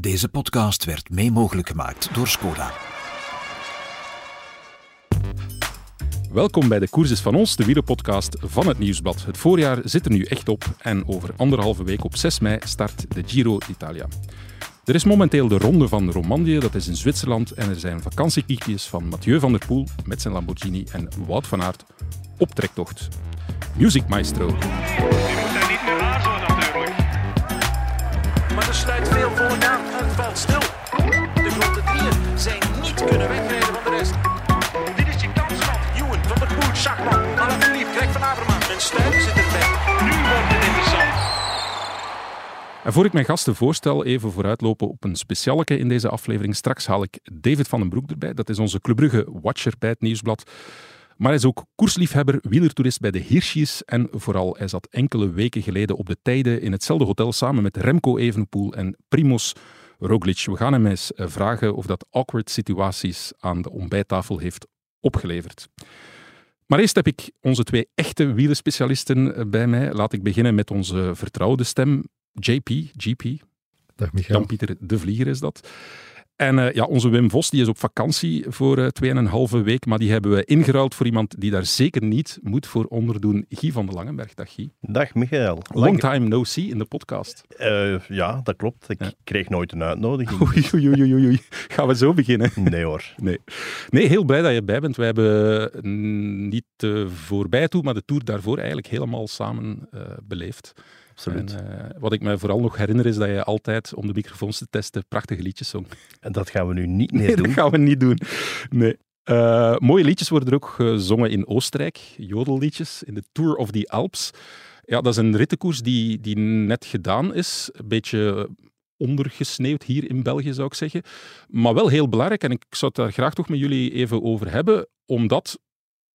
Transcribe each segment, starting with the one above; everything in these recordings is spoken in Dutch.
Deze podcast werd mee mogelijk gemaakt door Skoda. Welkom bij de Koers van ons, de wielerpodcast van het Nieuwsblad. Het voorjaar zit er nu echt op en over anderhalve week op 6 mei start de Giro d'Italia. Er is momenteel de Ronde van Romandie, dat is in Zwitserland, en er zijn vakantiekiekjes van Mathieu van der Poel met zijn Lamborghini en Wout van Aert op trektocht. Music Maestro. Stil. De grote drieën zijn niet kunnen wegrijden van de rest. Dit is je kansman. Ewan, Van der Poel, Schachman, Alaphilippe, Greg van Avermaat. En Stuy zit erbij. Nu wordt het interessant. En voor ik mijn gasten voorstel, even vooruitlopen op een specialeke in deze aflevering. Straks haal ik David van den Broek erbij. Dat is onze Club Brugge watcher bij het Nieuwsblad. Maar hij is ook koersliefhebber, wielertoerist bij de Hirschies en vooral hij zat enkele weken geleden op de tijden in hetzelfde hotel samen met Remco Evenepoel en Primoz Roglic. We gaan hem eens eh, vragen of dat awkward situaties aan de ontbijttafel heeft opgeleverd. Maar eerst heb ik onze twee echte wielerspecialisten eh, bij mij. Laat ik beginnen met onze vertrouwde stem, JP, GP. Dag Michael. Jan-Pieter de Vlieger is dat. En eh, ja, onze Wim Vos die is op vakantie voor eh, tweeënhalve week, maar die hebben we ingeruild voor iemand die daar zeker niet moet voor onderdoen. Guy van de Langenberg. Dag Guy. Dag Michael. Long time no see in de podcast. Eh, ja, dat klopt. Ik Ja. kreeg nooit een uitnodiging. Oei, oei, oei, oei. Gaan we zo beginnen? Nee hoor. Nee. nee, heel blij dat je bij bent. We hebben mm, niet de voorbij toe, maar de tour daarvoor eigenlijk helemaal samen beleefd. Absoluut. En, eh, wat ik me vooral nog herinner is dat je altijd, om de microfoons te testen, prachtige liedjes zong. En dat gaan we nu niet meer Nee, doen. dat gaan we niet doen. Nee. Eh, mooie liedjes worden er ook gezongen in Oostenrijk, jodelliedjes, in de Tour of the Alps. Ja, dat is een rittenkoers die, die net gedaan is. Een beetje ondergesneeuwd hier in België, zou ik zeggen. Maar wel heel belangrijk, en ik zou het daar graag toch met jullie even over hebben, omdat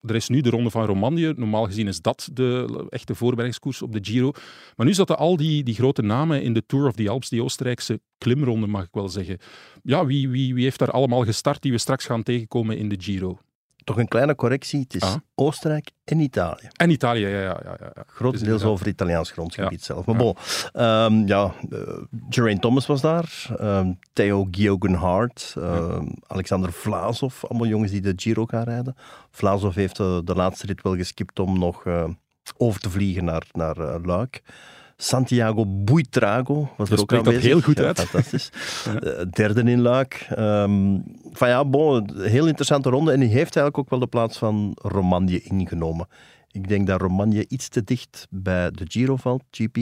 er is nu de Ronde van Romandie. Normaal gezien is dat de echte voorbereidingskoers op de Giro. Maar nu zaten al die, die grote namen in de Tour of the Alps, die Oostenrijkse klimronde, mag ik wel zeggen. Ja, wie, wie, wie heeft daar allemaal gestart die we straks gaan tegenkomen in de Giro? Toch een kleine correctie. Het is Ah. Oostenrijk en Italië. En Italië, ja, ja, ja. ja. Grotendeels inderdaad- over Italiaans grondgebied Ja. zelf. Maar bon, ehm, ja, eh, Geraint Thomas was daar. ehm, Theo Geoghegaard. ehm, Alexander Vlasov. Allemaal jongens die de Giro gaan rijden. Vlasov heeft eh, de laatste rit wel geskipt om nog eh, over te vliegen naar, naar Luik. Santiago Buitrago was Je er ook aanwezig. heel goed Ja, uit. Fantastisch. Eh, derde in Luik. Ehm, van ja, bon, een heel interessante ronde. En die heeft eigenlijk ook wel de plaats van Romandie ingenomen. Ik denk dat Romandie iets te dicht bij de Giro valt, GP.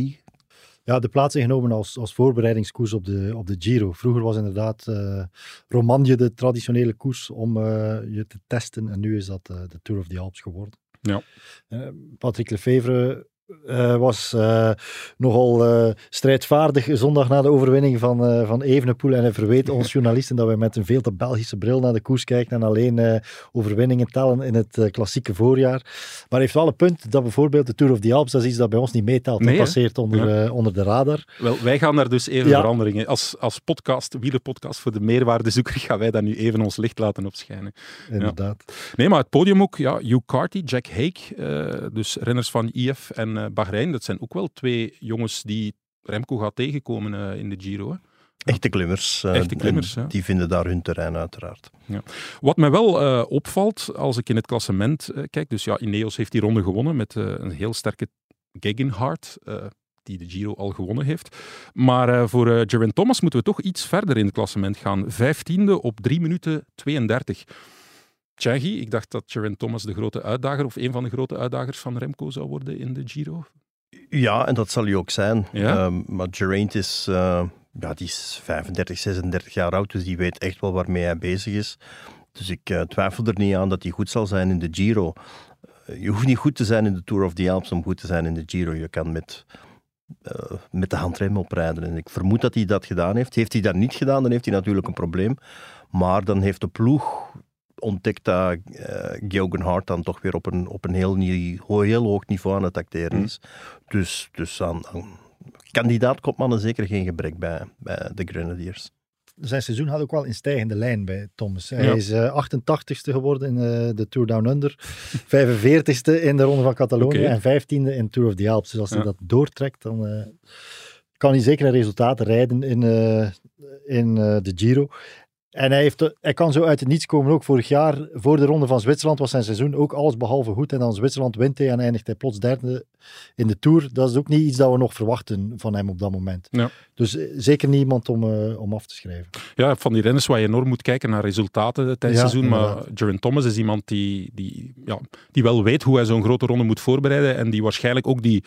Ja, de plaats ingenomen als, als voorbereidingskoers op de, op de Giro. Vroeger was inderdaad eh Romandie de traditionele koers om eh, je te testen. En nu is dat de Tour of the Alps geworden. Ja. Eh, Patrick Lefevre eh, was eh, nogal eh, strijdvaardig zondag na de overwinning van, eh van Evenepoel. En hij verweet ons journalisten dat wij met een veel te Belgische bril naar de koers kijken en alleen eh, overwinningen tellen in het klassieke voorjaar. Maar hij heeft wel een punt dat bijvoorbeeld de Tour of the Alps, dat is iets dat bij ons niet meetelt. Nee, dat passeert onder, eh, onder de radar. Wel, wij gaan daar dus even Ja. veranderingen. Als, als podcast, wielerpodcast voor de meerwaardezoeker, gaan wij daar nu even ons licht laten opschijnen. Inderdaad. Nee, maar het podium ook, ja, Hugh Carty, Jack Haig, eh, dus renners van IF en eh, Bahrein, dat zijn ook wel twee jongens die Remco gaat tegenkomen eh, in de Giro. Hè. Echte klimmers. eh, Echte klimmers, en ja. Die vinden daar hun terrein uiteraard. Wat mij wel opvalt als ik in het klassement kijk, dus ja, Ineos heeft die ronde gewonnen met een heel sterke Gegenhardt, eh, die de Giro al gewonnen heeft. Maar voor Geraint Thomas moeten we toch iets verder in het klassement gaan. Vijftiende op 3 minuten 32. Tja, Guy, ik dacht dat Geraint Thomas de grote uitdager, of een van de grote uitdagers van Remco zou worden in de Giro. Ja, en dat zal hij ook zijn. Ja? Ehm, maar Geraint is, eh, ja, die is 35, 36 jaar oud, dus die weet echt wel waarmee hij bezig is. Dus ik eh, twijfel er niet aan dat hij goed zal zijn in de Giro. Eh, je hoeft niet goed te zijn in de Tour of the Alps om goed te zijn in de Giro. Je kan met, met de handrem oprijden. En ik vermoed dat hij dat gedaan heeft. Heeft hij dat niet gedaan, dan heeft hij natuurlijk een probleem. Maar dan heeft de ploeg ontdekt dat eh Geoghegaard dan toch weer op een, op een heel, heel hoog niveau aan het acteren is. Dus, dus aan, aan kandidaat-kopmannen zeker geen gebrek bij, bij de Grenadiers. zijn seizoen had ook wel een stijgende lijn bij Thomas. Hij Ja. is eh 88ste geworden in eh, de Tour Down Under, 45ste in de Ronde van Catalonië en 15e in Tour of the Alps. Dus als hij Ja. dat doortrekt, dan eh, kan hij zeker een resultaat rijden in, eh, in eh, de Giro. En hij, heeft, hij kan zo uit het niets komen. Ook vorig jaar, voor de ronde van Zwitserland, was zijn seizoen ook alles behalve goed. En dan Zwitserland wint hij en eindigt hij plots derde in de Tour. Dat is ook niet iets dat we nog verwachten van hem op dat moment. Ja. Dus eh, zeker niet iemand om, eh, om af te schrijven. Ja, van die renners waar je enorm moet kijken naar resultaten tijdens Ja, het seizoen. Maar. Geraint Thomas is iemand die, die, ja, die wel weet hoe hij zo'n grote ronde moet voorbereiden. En die waarschijnlijk ook die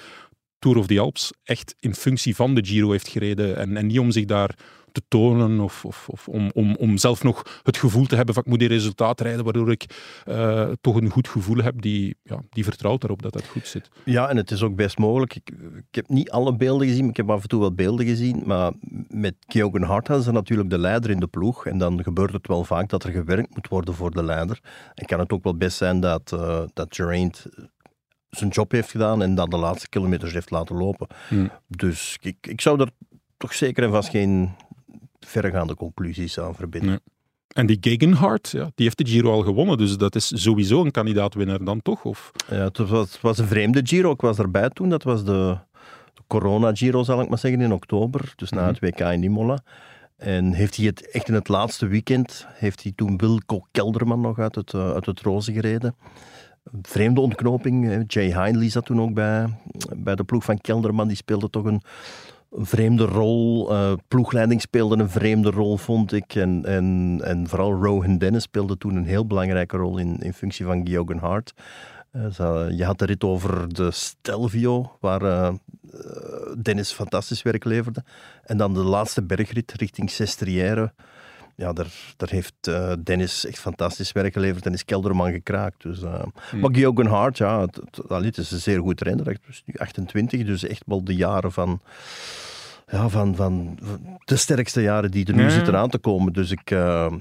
Tour of the Alps echt in functie van de Giro heeft gereden. En, en niet om zich daar te tonen of, of, of om, om, om zelf nog het gevoel te hebben van ik moet die resultaat rijden waardoor ik eh, toch een goed gevoel heb. Die, ja, die vertrouwt erop dat het goed zit. Ja, en het is ook best mogelijk. Ik, ik heb niet alle beelden gezien, maar ik heb af en toe wel beelden gezien. Maar met Geoghegan Hart ze natuurlijk de leider in de ploeg. En dan gebeurt het wel vaak dat er gewerkt moet worden voor de leider. En kan het ook wel best zijn dat, eh dat Geraint zijn job heeft gedaan en dan de laatste kilometers heeft laten lopen. Hmm. Dus ik, ik zou er toch zeker en vast geen verregaande conclusies aan verbinden. Nee. En die Gegenhardt, ja, die heeft de Giro al gewonnen. Dus dat is sowieso een kandidaat-winnaar dan toch? Of, Ja, het, was, het was een vreemde Giro. Ik was erbij toen. Dat was de, de Corona-Giro, zal ik maar zeggen, in oktober. Dus na het WK in Imola. En heeft hij het echt in het laatste weekend, heeft hij toen Wilco Kelderman nog uit het, eh, uit het roze gereden. Vreemde ontknoping. Jay Hindley zat toen ook bij, bij de ploeg van Kelderman. Die speelde toch een vreemde rol. Eh, ploegleiding speelde een vreemde rol, vond ik. En, en, en vooral Rohan Dennis speelde toen een heel belangrijke rol in, in functie van Geoghegan Hart. Eh, je had de rit over de Stelvio, waar eh, Dennis fantastisch werk leverde. En dan de laatste bergrit richting Sestriere. Ja, daar, daar heeft eh, Dennis echt fantastisch werk geleverd en is Kelderman gekraakt. Dus, eh, Maar Geoghegan Hart, ja, het, het, is een zeer goed renner. Hij is nu 28, dus echt wel de jaren van, ja, van, van de sterkste jaren die er nu Ja. zitten aan te komen. Dus ik, eh,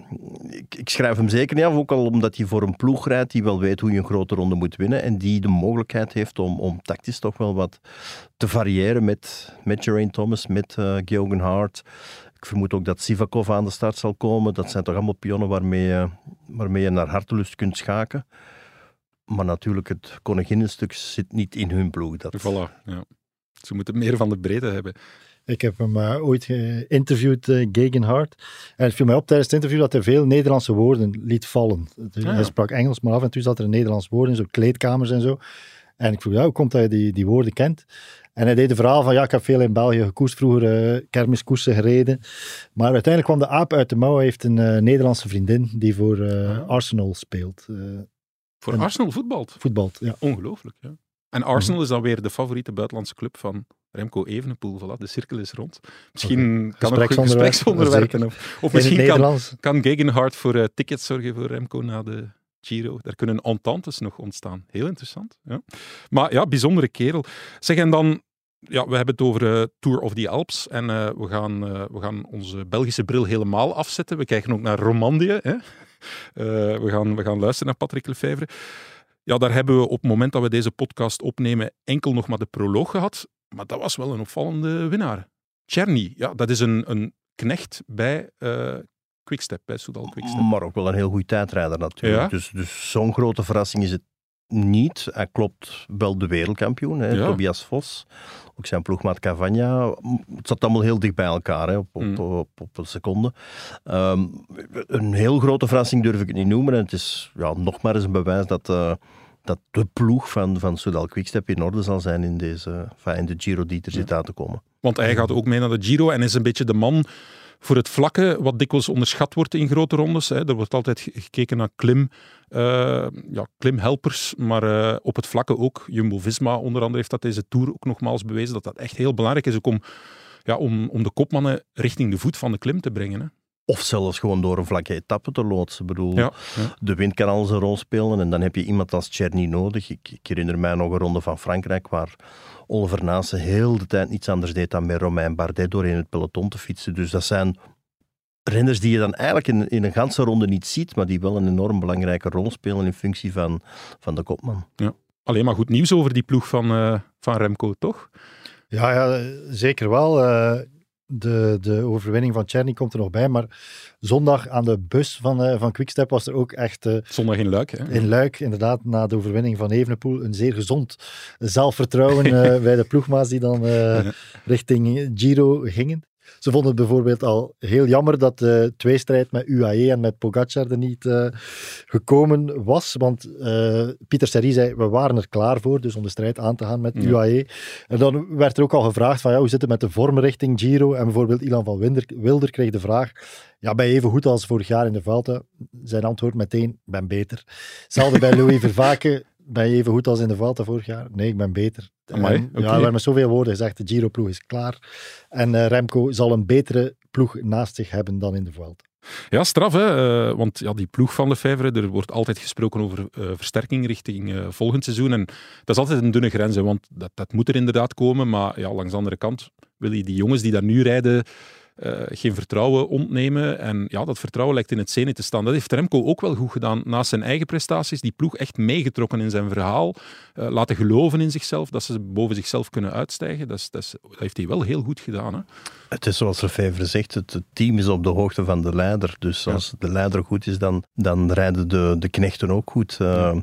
ik, ik schrijf hem zeker niet af, ook al omdat hij voor een ploeg rijdt die wel weet hoe je een grote ronde moet winnen en die de mogelijkheid heeft om, om tactisch toch wel wat te variëren met, met Geraint Thomas, met eh Geoghegan Hart. Ik vermoed ook dat Sivakov aan de start zal komen. Dat zijn toch allemaal pionnen waarmee je, waarmee je naar hartelust kunt schaken. Maar natuurlijk, het koninginnenstuk zit niet in hun ploeg. Dat, Voilà, ja. Ze moeten meer van de breedte hebben. Ik heb hem eh, ooit geïnterviewd, eh Gegenhard. En het viel mij op tijdens het interview dat hij veel Nederlandse woorden liet vallen. Dus Ah, ja. Hij sprak Engels, maar af en toe zat er een Nederlands woord in, zo kleedkamers en zo. En ik vroeg, ja, hoe komt dat je die, die woorden kent? En hij deed een verhaal van, ja, ik heb veel in België gekoest, vroeger eh kermiskoersen gereden. Maar uiteindelijk kwam de aap uit de mouw. Hij heeft een eh, Nederlandse vriendin die voor eh, Ah. Arsenal speelt. Voor En- Arsenal voetbalt. voetbalt, ja. Ongelooflijk, ja. En Arsenal is dan weer de favoriete buitenlandse club van Remco Evenepoel. Voilà, de cirkel is rond. Misschien kan er een Gespreksonderwerp. Of, of het misschien kan, kan Gegenhard voor tickets zorgen voor Remco na de Giro. Daar kunnen ententes nog ontstaan. Heel interessant. Ja. Maar ja, bijzondere kerel. Zeg, en dan... Ja, we hebben het over eh, Tour of the Alps. En eh, we, gaan, eh, we gaan onze Belgische bril helemaal afzetten. We kijken ook naar Romandie. Hè? We, gaan, we gaan luisteren naar Patrick Lefevre. Ja, daar hebben we op het moment dat we deze podcast opnemen enkel nog maar de proloog gehad. Maar dat was wel een opvallende winnaar. Czerny, ja, dat is een, een knecht bij eh Quickstep, bij Soudal Quickstep. Maar ook wel een heel goede tijdrijder natuurlijk. Ja. Dus, dus zo'n grote verrassing is het niet. Hij klopt wel de wereldkampioen, hè, Ja. Tobias Vos. Ook zijn ploegmaat Cavagna. Het zat allemaal heel dicht bij elkaar, hè, op, op, Mm. op, op een seconde. Ehm, een heel grote verrassing durf ik het niet noemen. En het is ja, nog maar eens een bewijs dat, eh, dat de ploeg van, van Soudal Quickstep in orde zal zijn in, deze, in de Giro die er zit aan te komen. Want hij gaat ook mee naar de Giro en is een beetje de man voor het vlakke, wat dikwijls onderschat wordt in grote rondes. Hè. Er wordt altijd ge- gekeken naar klim, eh, ja, klimhelpers, maar eh, op het vlakke ook. Jumbo-Visma onder andere heeft dat deze Tour ook nogmaals bewezen, dat dat echt heel belangrijk is om, ja, om, om de kopmannen richting de voet van de klim te brengen. Of zelfs gewoon door een vlakke etappe te loodsen. Ik bedoel, Ja, ja. de wind kan al zijn rol spelen en dan heb je iemand als Czerny nodig. Ik, ik herinner mij nog een ronde van Frankrijk waar Oliver Naassen heel de tijd niets anders deed dan met Romain Bardet door in het peloton te fietsen. Dus dat zijn renners die je dan eigenlijk in, in een ganse ronde niet ziet, maar die wel een enorm belangrijke rol spelen in functie van, van de kopman. Alleen maar goed nieuws over die ploeg van, eh, van Remco, toch? Ja, ja, zeker wel. Eh, de, de overwinning van Czerny komt er nog bij. Maar zondag aan de bus van, eh, van Quickstep was er ook echt eh, Zondag in Luik. Hè? in Luik, inderdaad, na de overwinning van Evenepoel, een zeer gezond zelfvertrouwen eh, bij de ploegmaats die dan richting Giro gingen. Ze vonden het bijvoorbeeld al heel jammer dat de tweestrijd met UAE en met Pogacar er niet eh, gekomen was. Want eh, Pieter Serry zei, we waren er klaar voor, dus om de strijd aan te gaan met Ja. UAE. En dan werd er ook al gevraagd van, ja, hoe zit het met de vorm richting Giro? En bijvoorbeeld Ilan van Wilder, Wilder kreeg de vraag, ja, ben je even goed als vorig jaar in de Vuelta? Zijn antwoord meteen, ben beter. Hetzelfde bij Louis Vervaken. Ben je even goed als in de Vuelta vorig jaar? Nee, ik ben beter. Amai, En, oké. Ja, er werd met zoveel woorden gezegd, de Giro-ploeg is klaar. En eh, Remco zal een betere ploeg naast zich hebben dan in de Vuelta. Ja, straf hè. Eh, want ja, die ploeg van Lefevre, er wordt altijd gesproken over eh, versterking richting volgend seizoen. En dat is altijd een dunne grens, hè, want dat, dat moet er inderdaad komen. Maar ja, langs de andere kant wil je die jongens die daar nu rijden eh, geen vertrouwen ontnemen. En ja, dat vertrouwen lijkt in het zenen te staan. Dat heeft Remco ook wel goed gedaan. Naast zijn eigen prestaties, die ploeg echt meegetrokken in zijn verhaal. eh, laten geloven in zichzelf, dat ze boven zichzelf kunnen uitstijgen. Dat, is, dat, is- dat heeft hij wel heel goed gedaan. Hè? Het is zoals Lefevre zegt, het, het team is op de hoogte van de leider. Dus Ja. als de leider goed is, dan, dan rijden de, de knechten ook goed. Eh,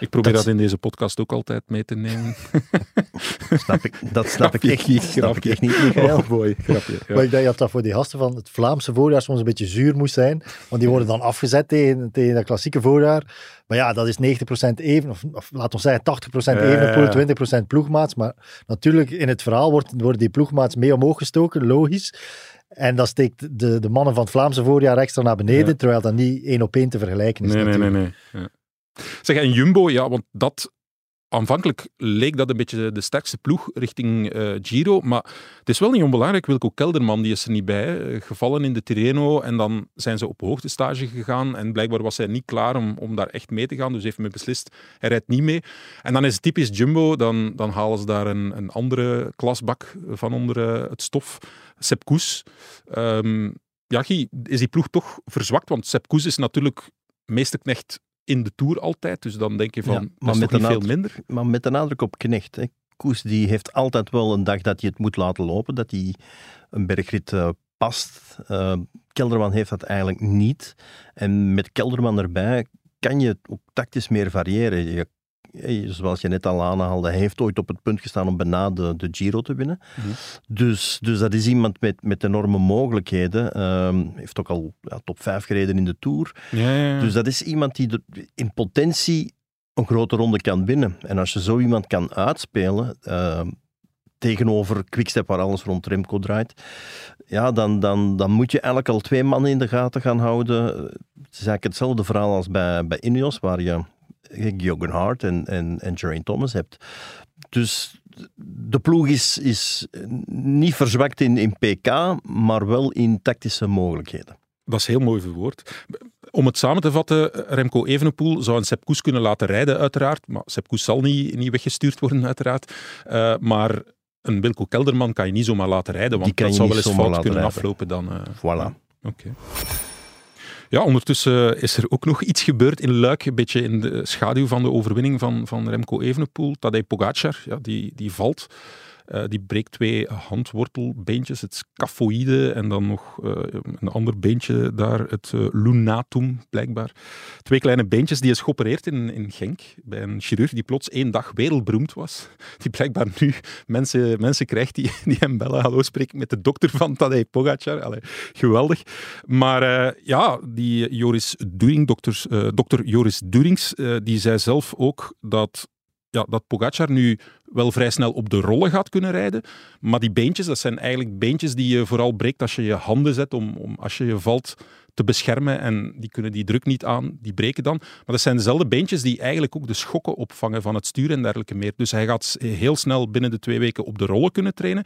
Ik probeer dat, Dat- in deze podcast ook altijd mee te nemen. snap ik, dat snap ik echt niet. Snap ik echt niet, Michael. Oh boy, grapje. Ja. Maar ik denk dat dat voor die gasten van het Vlaamse voorjaar soms een beetje zuur moest zijn. Want die worden dan afgezet tegen, tegen dat klassieke voorjaar. Maar ja, dat is 90% even, of, of laten we zeggen 80% Ja, ja, evenpoel, ja. 20% ploegmaats. Maar natuurlijk, in het verhaal wordt, worden die ploegmaats mee omhoog gestoken, logisch. En dat steekt de, de mannen van het Vlaamse voorjaar extra naar beneden, Ja. terwijl dat niet één op één te vergelijken is Nee, nee, nee. nee. Ja. Zeg, en Jumbo, ja, want dat... Aanvankelijk leek dat een beetje de sterkste ploeg richting eh, Giro, maar het is wel niet onbelangrijk. Wilco Kelderman, die is er niet bij, gevallen in de Tirreno en dan zijn ze op hoogtestage gegaan en blijkbaar was hij niet klaar om, om daar echt mee te gaan, dus heeft men beslist, hij rijdt niet mee. En dan is het typisch Jumbo, dan, dan halen ze daar een, een andere klasbak van onder eh, het stof, Sepp Koes. Ehm, ja, is die ploeg toch verzwakt? Want Sepp Koes is natuurlijk meesterknecht in de Tour altijd. Dus dan denk je van, Ja, dat maar is met toch niet een veel minder? Maar met de nadruk op knecht. Hè. Koes die heeft altijd wel een dag dat hij het moet laten lopen, dat hij een bergrit eh, past. Eh, Kelderman heeft dat eigenlijk niet. En met Kelderman erbij kan je ook tactisch meer variëren. Je, zoals je net al aanhaalde, hij heeft ooit op het punt gestaan om bijna de, de Giro te winnen. Mhm. Dus, dus dat is iemand met, met enorme mogelijkheden. Ehm, heeft ook al ja, top 5 gereden in de Tour. Ja, ja. Dus dat is iemand die de- in potentie een grote ronde kan winnen. En als je zo iemand kan uitspelen, eh, tegenover Quickstep waar alles rond Remco draait, ja, dan, dan, dan moet je eigenlijk al twee mannen in de gaten gaan houden. Het is eigenlijk hetzelfde verhaal als bij, bij Ineos, waar je Jürgen Hart en, en, en Geraint Thomas hebt. Dus de ploeg is, is niet verzwakt in, in PK, maar wel in tactische mogelijkheden. Dat is heel mooi verwoord. Om het samen te vatten, Remco Evenepoel zou een Sepp Koes kunnen laten rijden, uiteraard. Maar Sepp Koes zal niet, niet weggestuurd worden, uiteraard. Eh, maar een Wilco Kelderman kan je niet zomaar laten rijden, want Die kan dat zou wel eens zomaar fout kunnen rijden. aflopen dan. eh, Voilà. Oké. Ja, ondertussen is er ook nog iets gebeurd in Luik, een beetje in de schaduw van de overwinning van, van Remco Evenepoel. Tadej Pogacar, ja, die, die valt. Eh, die breekt twee handwortelbeentjes, het scaphoïde en dan nog eh, een ander beentje daar, het eh, lunatum blijkbaar. Twee kleine beentjes, die is geopereerd in, in Genk bij een chirurg die plots één dag wereldberoemd was. Die blijkbaar nu mensen, mensen krijgt die, die hem bellen. Hallo, spreek met de dokter van Tadej Pogacar. Geweldig. Maar ja, die Joris During, dokter Joris Durings, die zei zelf ook dat, ja, dat Pogacar nu wel vrij snel op de rollen gaat kunnen rijden. Maar die beentjes, dat zijn eigenlijk beentjes die je vooral breekt als je je handen zet om, om als je je valt te beschermen en die kunnen die druk niet aan, die breken dan. Maar dat zijn dezelfde beentjes die eigenlijk ook de schokken opvangen van het stuur en dergelijke meer. Dus hij gaat heel snel binnen de twee weken op de rollen kunnen trainen.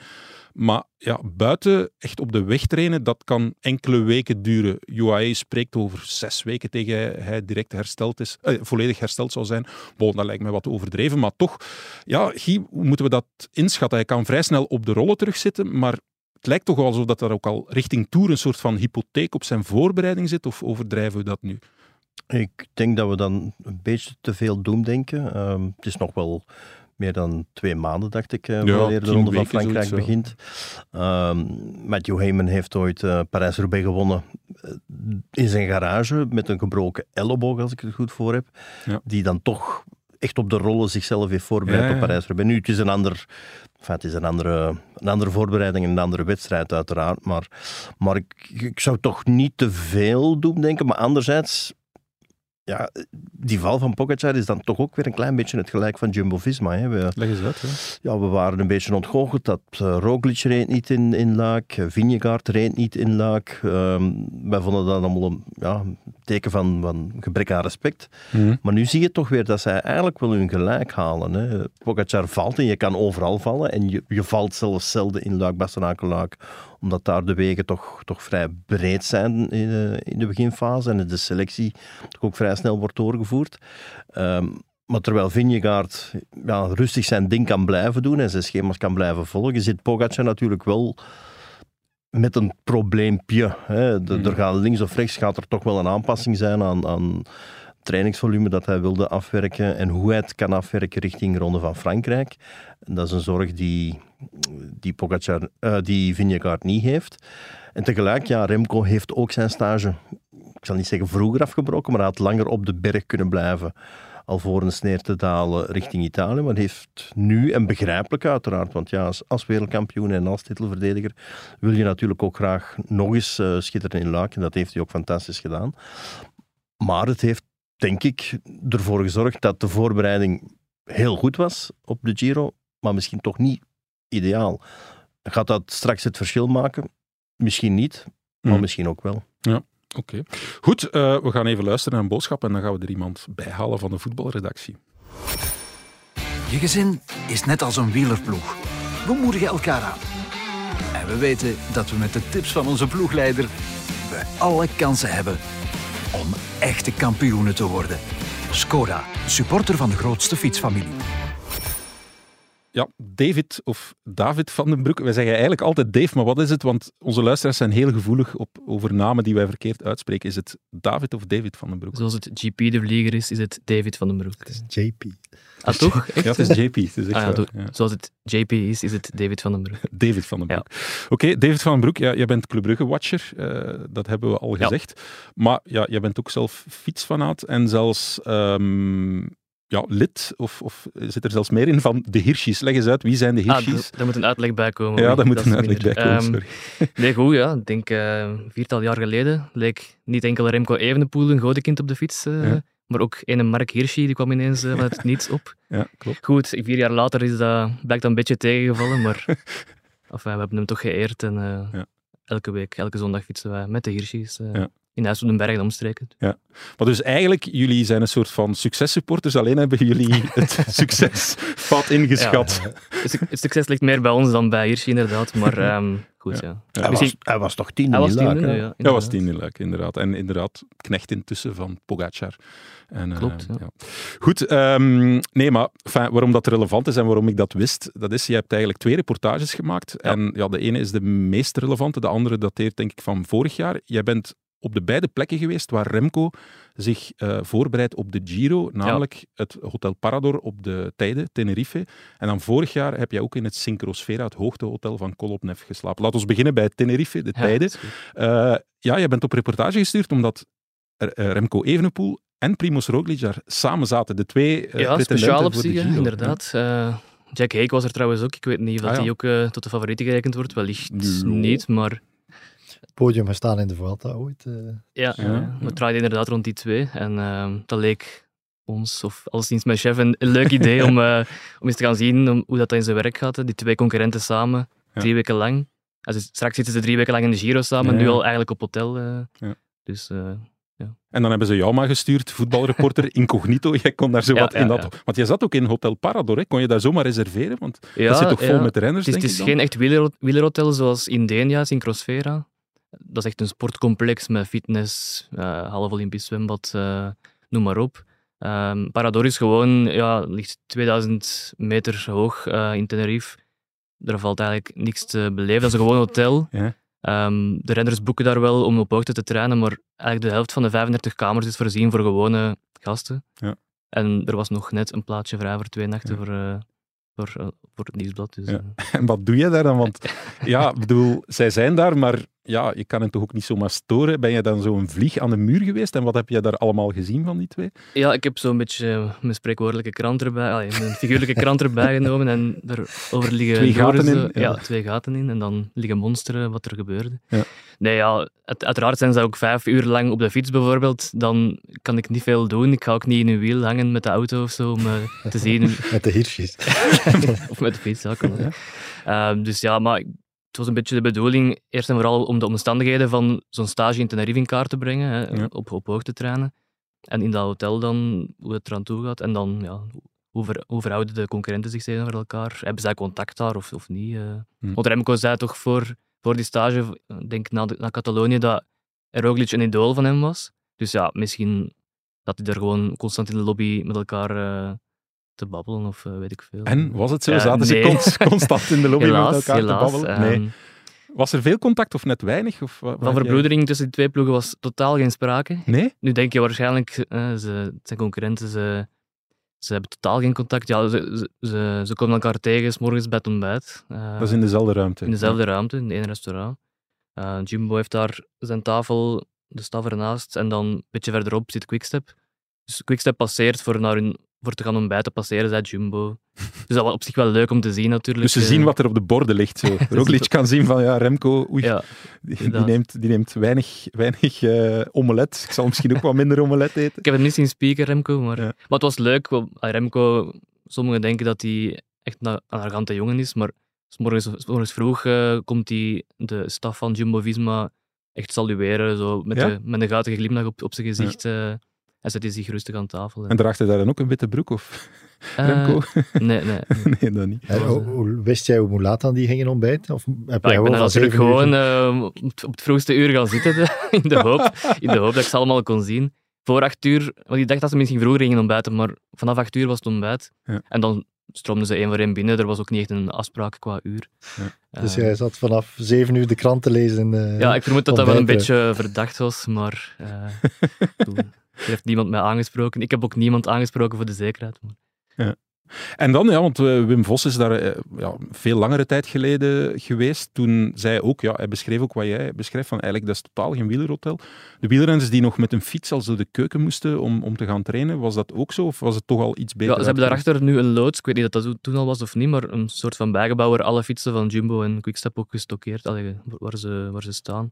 Maar ja, buiten echt op de weg trainen, dat kan enkele weken duren. UAE spreekt over zes weken tegen hij direct hersteld is, eh, volledig hersteld zou zijn. Bon, dat lijkt mij wat overdreven, maar toch. Ja, Guy, hoe moeten we dat inschatten? Hij kan vrij snel op de rollen terugzitten, maar het lijkt toch alsof dat er ook al richting Tour een soort van hypotheek op zijn voorbereiding zit, of overdrijven we dat nu? Ik denk dat we dan een beetje te veel doemdenken. Ehm het is nog wel meer dan twee maanden, dacht ik, uh, Ja, wanneer de Ronde van Frankrijk zoiets, begint. Ehm Matthew Heyman heeft ooit eh, Parijs-Roubaix gewonnen eh, in zijn garage met een gebroken elleboog, als ik het goed voor heb. Ja. Die dan toch echt op de rollen zichzelf heeft voorbereid Ja, ja. op Parijs-Roubaix. Nu, het is een ander... Enfin, het is een andere, een andere voorbereiding en een andere wedstrijd, uiteraard. Maar, maar ik, ik zou toch niet te veel doen, denken. Maar anderzijds, ja, die val van Pogacar is dan toch ook weer een klein beetje het gelijk van Jumbo-Visma. Hè. We, Leg eens uit. Hè. ja, we waren een beetje ontgoocheld dat uh, Roglic reed niet in, in Luik, Vingegaard reed niet in Luik. Ehm wij vonden dat allemaal een ja, teken van, van gebrek aan respect. Mhm. Maar nu zie je toch weer dat zij eigenlijk wel hun gelijk halen. Hè. Pogacar valt en je kan overal vallen. En je, je valt zelfs zelden in Luik, Bastenaken, Luik. Omdat daar de wegen toch, toch vrij breed zijn in de, in de beginfase. En de selectie toch ook vrij snel wordt doorgevoerd. Ehm, maar terwijl Vingegaard ja, rustig zijn ding kan blijven doen en zijn schema's kan blijven volgen, zit Pogacar natuurlijk wel met een probleempje. Hè. De- Er gaat links of rechts gaat er toch wel een aanpassing zijn aan, aan trainingsvolume dat hij wilde afwerken en hoe hij het kan afwerken richting Ronde van Frankrijk. Dat is een zorg die, die, eh, die Vingegaard niet heeft. En tegelijk, ja, Remco heeft ook zijn stage, ik zal niet zeggen vroeger afgebroken, maar hij had langer op de berg kunnen blijven alvorens neer te dalen richting Italië. Maar heeft nu, en begrijpelijk uiteraard, want ja, als, als wereldkampioen en als titelverdediger wil je natuurlijk ook graag nog eens eh, schitteren in Luik. En dat heeft hij ook fantastisch gedaan. Maar het heeft, denk ik, ervoor gezorgd dat de voorbereiding heel goed was op de Giro, maar misschien toch niet ideaal. Gaat dat straks het verschil maken? Misschien niet, maar Mhm. misschien ook wel. Oké. Goed, eh, we gaan even luisteren naar een boodschap en dan gaan we er iemand bijhalen van de voetbalredactie. Je gezin is net als een wielerploeg. We moedigen elkaar aan. En we weten dat we met de tips van onze ploegleider we alle kansen hebben om echte kampioenen te worden. Skoda, supporter van de grootste fietsfamilie. Ja, David of David van den Broek. Wij zeggen eigenlijk altijd Dave, maar wat is het? Want onze luisteraars zijn heel gevoelig op, over namen die wij verkeerd uitspreken. Is het David of David van den Broek? Zoals het GP de vlieger is, is het David van den Broek. Het is JP. Ah, toch? Ja, het is JP. Het is echt Ah, ja, waar, doe- ja. Zoals het JP is, is het David van den Broek. David van den Broek. Oké, David van den Broek, ja, jij bent Club Brugge-watcher. eh, dat hebben we al Ja. gezegd. Maar ja, jij bent ook zelf fietsfanaat en zelfs ehm, ja, lid, of, of zit er zelfs meer in, van de Hirschies. Leg eens uit, wie zijn de Ah, Hirschies? daar moet een uitleg bij komen. ja, daar moet een uitleg bij komen, Ehm, sorry. Nee, goed, ja. Ik denk een viertal jaar geleden leek niet enkel Remco Evenepoel een godenkind op de fiets, eh, Ja. maar ook een Mark Hirschi, die kwam ineens eh, van het niets op. Ja, klopt. Goed, vier jaar later is dat, blijkt dat een beetje tegengevallen, maar enfin, we hebben hem toch geëerd en Ja. elke week, elke zondag fietsen wij met de Hirschies Ja. In huis op den berg en omstreken. Maar dus eigenlijk, jullie zijn een soort van successupporters, alleen hebben jullie het succespad ingeschat. Het succes ligt meer bij ons dan bij Hirschi, inderdaad, maar ehm, goed, ja. Hij, Misschien- was, hij was toch tien Hij was in tien, hè? ja. Ja, was tien in Luik, inderdaad. En inderdaad, knecht intussen van Pogacar. En, eh, Klopt, ja. Goed, ehm, nee, maar enfin, waarom dat relevant is en waarom ik dat wist, dat is, je hebt eigenlijk twee reportages gemaakt. En ja, de ene is de meest relevante, de andere dateert denk ik van vorig jaar. Jij bent op de beide plekken geweest waar Remco zich eh, voorbereidt op de Giro, namelijk het Hotel Parador op de Tijde, Tenerife. En dan vorig jaar heb jij ook in het Syncrosfera, het hoogtehotel van Kolopnev, geslapen. Laten we beginnen bij Tenerife, de Ja, Tijde. is goed. Eh, ja, je bent op reportage gestuurd omdat eh, eh, Remco Evenepoel en Primoz Roglic daar samen zaten. De twee eh, ja, speciaal op zich, inderdaad. Eh, Jack Hake was er trouwens ook. Ik weet niet of Ah, hij ja. ook eh, tot de favorieten gerekend wordt. Wellicht Ja. niet, maar Podium gestaan in de Vuelta ooit. eh. ja, Ja, we draaiden inderdaad rond die twee. En ehm, dat leek ons, of alleszins mijn chef, een, een leuk idee om, eh, om eens te gaan zien om, hoe dat dan in zijn werk gaat. Die twee concurrenten samen, Ja. drie weken lang. Also, straks zitten ze drie weken lang in de Giro samen, Ja, nu al eigenlijk op hotel. eh. Ja. Dus eh, En dan hebben ze jou maar gestuurd, voetbalreporter incognito. Jij kon daar zo Ja, wat ja, in dat... ja. Want jij zat ook in Hotel Parador, hè? kon je daar zomaar reserveren? Want ja, dat zit toch vol ja. met renners, Het is, denk het is ik dan? geen echt wieler, wielerhotel zoals in Denia, Syncrosfera. Dat is echt een sportcomplex met fitness, eh half Olympisch zwembad, eh, noem maar op. Ehm, Parador is gewoon, ja, ligt 2000 meter hoog eh, in Tenerife. Er valt eigenlijk niks te beleven. Dat is een gewoon hotel. Ja. Ehm, de renners boeken daar wel om op hoogte te trainen, maar eigenlijk de helft van de 35 kamers is voorzien voor gewone gasten. Ja. En er was nog net een plaatsje vrij voor twee nachten Ja. voor, voor, voor het nieuwsblad. Dus, Ja. En wat doe je daar dan? Want ja, ik bedoel, zij zijn daar, maar ja, je kan hen toch ook niet zomaar storen. Ben je dan zo'n vlieg aan de muur geweest? En wat heb je daar allemaal gezien van die twee? Ja, ik heb zo'n beetje eh, mijn spreekwoordelijke krant erbij, allee, mijn figuurlijke krant erbij genomen en daarover liggen Twee gaten in, ja. Ja. twee gaten in en dan liggen monsteren wat er gebeurde. Ja. Nee, ja, uit- uiteraard zijn ze ook vijf uur lang op de fiets bijvoorbeeld. Dan kan ik niet veel doen. Ik ga ook niet in een wiel hangen met de auto of zo om eh, te zien Met de hirsjes. of met de fiets. Ja, kan ook. Ehm, dus ja, maar het was een beetje de bedoeling, eerst en vooral om de omstandigheden van zo'n stage in Tenerife in kaart te brengen, hè, Ja. op, op hoogte trainen. En in dat hotel dan, hoe het eraan toe gaat. En dan, ja, hoe, ver- hoe verhouden de concurrenten zich tegenover elkaar? Hebben zij contact daar of, of niet? eh? Hm. Want Remco zei toch voor, voor die stage, denk na, de- na Catalonië, dat Roglic een idool van hem was. Dus ja, misschien dat hij er gewoon constant in de lobby met elkaar eh, te babbelen of eh, weet ik veel. En was het zo? Ja, Zaten ze constant in de lobby helaas, met elkaar helaas, te babbelen? Nee. ehm, Was er veel contact of net weinig? Of, wat van jij- verbroedering tussen die twee ploegen was totaal geen sprake. Nee? Nu denk je waarschijnlijk, eh, ze, het zijn concurrenten, ze, ze hebben totaal geen contact. Ja, ze, ze, ze, komen elkaar tegen, s morgens bij het ontbijt. Eh, Dat is in dezelfde ruimte. in dezelfde ruimte, in één restaurant. Jimbo heeft daar zijn tafel, de staf ernaast, en dan een beetje verderop zit Quickstep. Dus Quickstep passeert voor, naar hun, voor te gaan ontbijten, passeren zij Jumbo. Dus dat was op zich wel leuk om te zien natuurlijk. Dus ze eh. zien wat er op de borden ligt. Zo. Roglic kan zien van, ja, Remco, oei, Ja, die, neemt, die neemt weinig, weinig eh, omelet. Ik zal misschien ook wat minder omelet eten. Ik heb hem niet zien spieken, Remco, maar, Ja. maar het was leuk. ah, Remco, sommigen denken dat hij echt een arrogante jongen is, maar 's morgens, 's morgens vroeg eh, komt hij de staf van Jumbo-Visma echt salueren, zo, met, Ja? de, met een guitige glimlach op, op zijn gezicht. eh en zet hij zich rustig aan tafel. En draagt hij daar dan ook een witte broek? Of Eh, Remco? nee, nee. nee. dat niet. En hoe- wist jij hoe laat dan die gingen ontbijten? Of heb Ja, jij ik ben natuurlijk gewoon eh, op, het, vroegste uur gaan zitten, in, de hoop, in de hoop dat ik ze allemaal kon zien. Voor acht uur, want ik dacht dat ze misschien vroeger gingen ontbijten, maar vanaf acht uur was het ontbijt. Ja. En dan stroomden ze één voor één binnen. Er was ook niet echt een afspraak qua uur. Ja. Dus Eh, jij zat vanaf zeven uur de krant te lezen. ja, ik vermoed dat dat wel een beetje verdacht was, maar eh, toen, heeft niemand mij aangesproken. Ik heb ook niemand aangesproken voor de zekerheid. maar- En dan, ja, want eh, Wim Vos is daar eh, ja, veel langere tijd geleden geweest. Toen zei hij ook, ja, hij beschreef ook wat jij beschrijft, van eigenlijk dat is totaal geen wielerhotel. De wielrenners die nog met een fiets al zo de keuken moesten om, om te gaan trainen, was dat ook zo? Of was het toch al iets beter? Ja, ze hebben daarachter nu een loods, ik weet niet dat dat toen al was of niet, maar een soort van bijgebouw waar alle fietsen van Jumbo en Quickstep ook gestockeerd, allee, waar, ze, waar ze staan.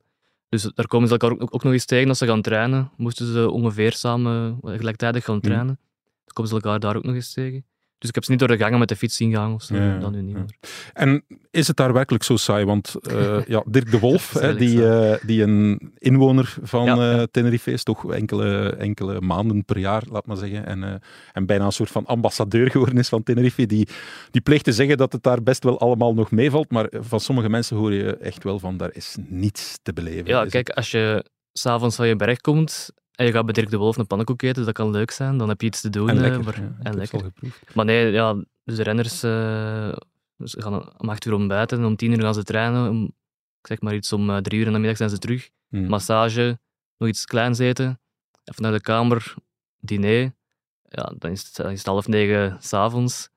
Dus daar komen ze elkaar ook, ook nog eens tegen als ze gaan trainen. Moesten ze ongeveer samen eh, gelijktijdig gaan trainen. Dan komen ze elkaar daar ook nog eens tegen. Dus ik heb ze niet door de gangen met de fiets zien gaan of zo, Ja, dan nu niet meer. En is het daar werkelijk zo saai? Want eh, ja, Dirk de Wolf, hè, die, eh, die een inwoner van Ja, eh, Tenerife is, toch enkele, enkele maanden per jaar, laat maar zeggen, en, en bijna een soort van ambassadeur geworden is van Tenerife, die, die pleegt te zeggen dat het daar best wel allemaal nog meevalt, maar van sommige mensen hoor je echt wel van, daar is niets te beleven. Ja, kijk, als je s'avonds van je berg komt en je gaat bij Dirk de Wolf een pannenkoek eten, dat kan leuk zijn. Dan heb je iets te doen. En eh, lekker. waar- ja, en lekker. Maar nee, ja, dus de renners eh, ze gaan om acht uur ontbijten en om tien uur gaan ze trainen. Om, ik zeg maar iets, om eh, drie uur in de middag zijn ze terug. Hmm. Massage, nog iets kleins eten, even naar de kamer, diner. Ja, dan is het, dan is het half negen s'avonds.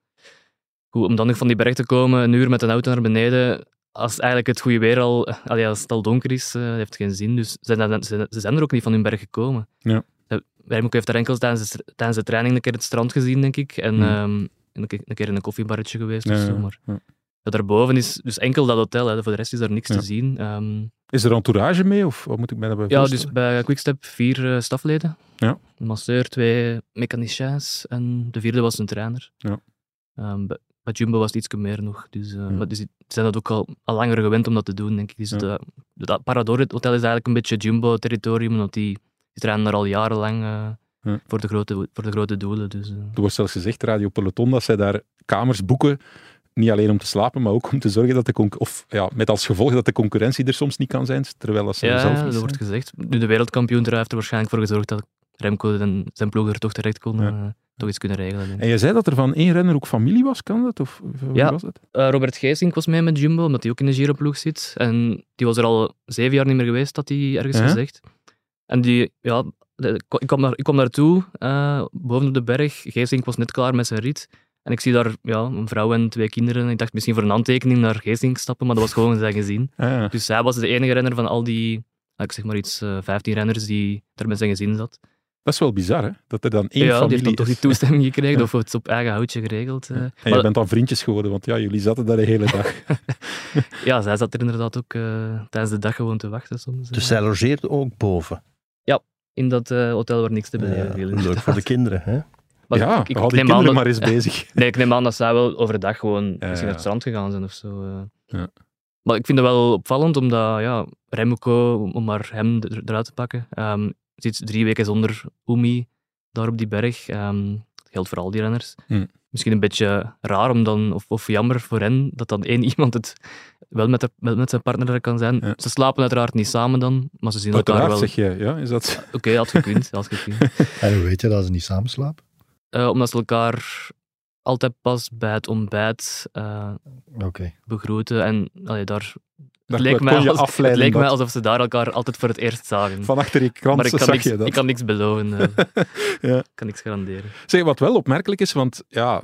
Goed, om dan nog van die berg te komen, een uur met een auto naar beneden, als eigenlijk het goede weer al, allee, als het al donker is, eh, heeft geen zin. Dus ze zijn, ze, ze zijn er ook niet van hun berg gekomen. Ja. Eh, Remco heeft daar enkel tijdens de, tijdens de training een keer het strand gezien, denk ik. En Hmm. ehm, een, keer, een keer in een koffiebarretje geweest Ja, of zo. Maar ja. ja, daarboven is dus enkel dat hotel, hè. voor de rest is daar niks te zien. Ehm, Is er entourage mee, of wat moet ik mij daarbij ja, dus bij Quickstep vier eh, stafleden. Ja. Een masseur, twee mechaniciens en de vierde was een trainer. Ja. Ehm, bij Jumbo was het iets meer nog. Dus, eh, Ja. maar dus, die zijn dat ook al, al langer gewend om dat te doen, denk ik. Dus dat, dat Parador Hotel is eigenlijk een beetje Jumbo-territorium, want die, die trainen daar al jarenlang eh, voor, de grote, voor de grote doelen. Dus, eh. Er wordt zelfs gezegd, Radio Peloton, dat zij daar kamers boeken, niet alleen om te slapen, maar ook om te zorgen dat de of ja, met als gevolg dat de concurrentie er soms niet kan zijn, terwijl dat ze er Ja, zelf dat wordt gezegd. Nu, de wereldkampioen heeft er waarschijnlijk voor gezorgd dat Remco en zijn ploeg er toch terecht Ja. eh, toch iets kunnen regelen. En je zei dat er van één renner ook familie was, kan dat? Of, Ja. was? Eh, Robert Geesink was mee met Jumbo, omdat hij ook in de Giro-ploeg zit. En die was er al zeven jaar niet meer geweest, had hij ergens Ja. gezegd. En die, ja, ik kwam, daar, ik kwam naartoe, eh boven op de berg. Geesink was net klaar met zijn rit. En ik zie daar ja, een vrouw en twee kinderen. Ik dacht misschien voor een handtekening naar Geesink stappen, maar dat was gewoon zijn gezin. Ah, Dus zij was de enige renner van al die, ik zeg maar iets, eh 15 renners die er met zijn gezin zat. Dat is wel bizar, hè? Dat er dan één ja, die heeft dan toch die toestemming gekregen, of het op eigen houtje geregeld. eh. En je Maar- bent dan vriendjes geworden, want ja, jullie zaten daar de hele dag. Ja, zij zat er inderdaad ook eh, tijdens de dag gewoon te wachten soms. Dus zij logeert ook boven. In dat eh, hotel waar niks te beleven Ja, viel. leuk voor de kinderen. Hè? Maar ja, ik, ik neem aan dat, maar eens bezig. nee, ik neem aan dat zij wel overdag gewoon misschien ja. naar het strand gegaan zijn of zo. eh. Ja. Maar ik vind het wel opvallend, omdat ja, Remco, om- maar hem er- eruit te pakken, ehm, zit drie weken zonder Umi daar op die berg. Ehm, dat geldt voor al die renners. Hm. Misschien een beetje raar om dan, of, of jammer voor hen, dat dan één iemand het wel met, de, met zijn partner er kan zijn. Ja. Ze slapen uiteraard niet samen dan, maar ze zien elkaar wel. zeg je, ja, is dat... Oké, had gekund, had gekund. En hoe weet je dat ze niet samen slapen? Eh, omdat ze elkaar altijd pas bij het ontbijt eh, Oké. begroeten. En allee, daar, Het leek, mij, als- het afleiden leek mij dat- alsof ze daar elkaar altijd voor het eerst zagen. Van achter je krant maar ik kan, zag niks, je dat. ik kan niks beloven. eh. Ja. Ik kan niks garanderen. Zeg, wat wel opmerkelijk is, want ja,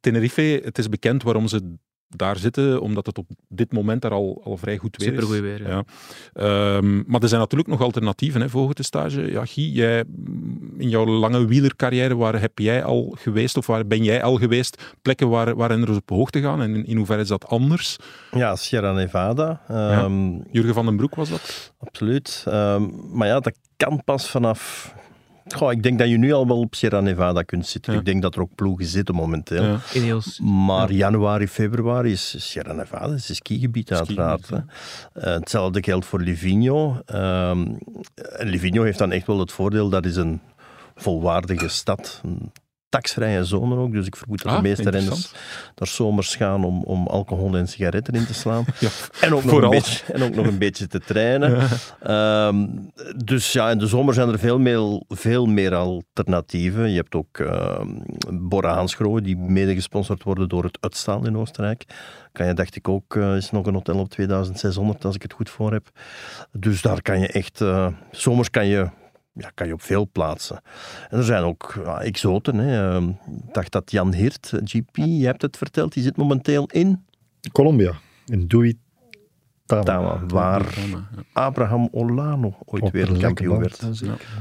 Tenerife, het is bekend waarom ze daar zitten, omdat het op dit moment daar al, al vrij goed weer is. Supergoed weer. Ja. Ja. Ehm, maar er zijn natuurlijk nog alternatieven hè, voor hoogtestage. Ja, Guy, jij, mm, in jouw lange wielercarrière, waar heb jij al geweest, of waar ben jij al geweest, plekken waar, waar renners op hoogte gaan? En in, in hoeverre is dat anders? Ja, Sierra Nevada. ehm, Jurgen van den Broek was dat? Absoluut. Ehm, maar ja, dat kan pas vanaf... Goh, ik denk dat je nu al wel op Sierra Nevada kunt zitten. Ja. Ik denk dat er ook ploegen zitten momenteel. Ja. Ineos. Maar januari, februari is Sierra Nevada, is een skigebied uiteraard. hè. Eh, hetzelfde geldt voor Livigno. Ehm, en Livigno heeft dan echt wel het voordeel, dat is een volwaardige stad. Een taxvrije zone ook, dus ik vermoed dat Ah, de meeste renners daar zomers gaan om, om alcohol en sigaretten in te slaan. Ja, En ook, nog vooral. een beetje, en ook nog een beetje te trainen. Ehm, dus ja, in de zomer zijn er veel meer, veel meer alternatieven. Je hebt ook Hansgrohe, die mede gesponsord worden door het Utstaal in Oostenrijk. Kan je, dacht ik ook, eh, is nog een hotel op 2600, als ik het goed voor heb. Dus daar kan je echt, eh, zomers kan je, ja, kan je op veel plaatsen. En er zijn ook exoten. Hè. Ehm, Ik dacht dat Jan Hirt, GP, je hebt het verteld, die zit momenteel in Colombia. In Dui Tama. Tama, waar. Abraham Olano ooit Op wereldkampioen werd.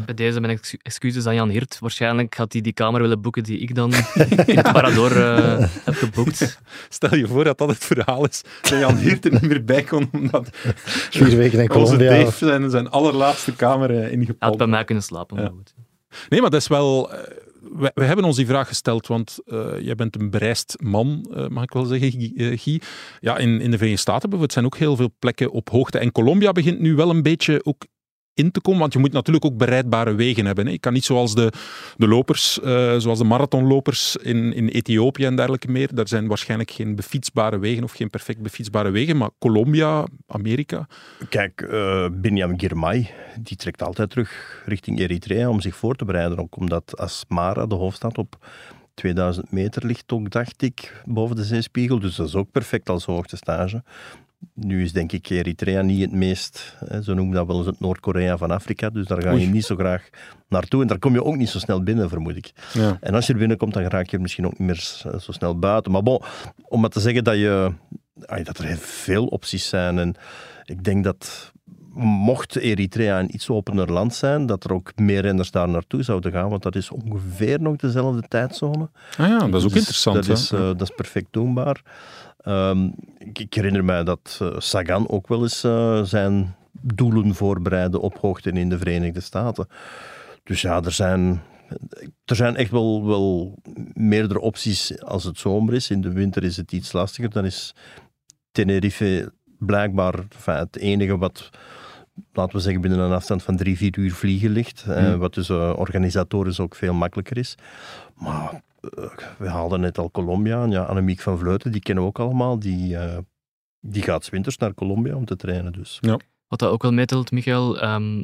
Bij deze mijn excu- excuses aan Jan Hirt. Waarschijnlijk had hij die kamer willen boeken die ik dan in het Parador eh, heb geboekt. Stel je voor dat dat het verhaal is, dat Jan Hiert er niet meer bij kon, omdat Vier weken in onze Colombia. Dave zijn, zijn allerlaatste kamer eh, Hij had bij mij kunnen slapen. maar Ja. goed. Nee, maar dat is wel... eh, we, we hebben ons die vraag gesteld, want eh, jij bent een bereisd man, eh, mag ik wel zeggen, Guy. eh. Ja, in, in de Verenigde Staten bijvoorbeeld zijn ook heel veel plekken op hoogte. En Colombia begint nu wel een beetje ook in te komen, want je moet natuurlijk ook bereidbare wegen hebben. Je kan niet zoals de, de lopers, eh, zoals de marathonlopers in, in Ethiopië en dergelijke meer. Daar zijn waarschijnlijk geen befietsbare wegen of geen perfect befietsbare wegen. Maar Colombia, Amerika, Kijk, eh Binyam Girmay, die trekt altijd terug richting Eritrea om zich voor te bereiden. Ook omdat Asmara, de hoofdstad, op 2000 meter ligt ook, dacht ik, boven de zeespiegel. Dus dat is ook perfect als hoogtestage. Nu is denk ik Eritrea niet het meest, hè, zo noemen dat wel eens het Noord-Korea van Afrika. Dus daar ga je Oei. niet zo graag naartoe. En daar kom je ook niet zo snel binnen, vermoed ik. ja. En als je er binnenkomt, dan raak je er misschien ook niet meer zo snel buiten. Maar bon, om maar te zeggen dat, je, dat er heel veel opties zijn. En ik denk dat mocht Eritrea een iets opener land zijn, dat er ook meer renners daar naartoe zouden gaan. Want dat is ongeveer nog dezelfde tijdzone. Ah ja, dat is ook Dus interessant. Dat is, eh, dat is perfect doenbaar. Ehm, ik, ik herinner mij dat eh, Sagan ook wel eens eh, zijn doelen voorbereidde op hoogte in de Verenigde Staten. Dus ja, er zijn, er zijn echt wel, wel meerdere opties als het zomer is. In de winter is het iets lastiger. Dan is Tenerife blijkbaar enfin, het enige wat, laten we zeggen, binnen een afstand van drie, vier uur vliegen ligt. eh, Hmm. wat dus eh, organisatorisch ook veel makkelijker is. Maar eh, we haalden net al Colombia aan. Ja, Annemiek van Vleuten, die kennen we ook allemaal. Die, eh, die gaat 's winters naar Colombia om te trainen. Dus. Wat dat ook wel meetelt, Michael. ehm,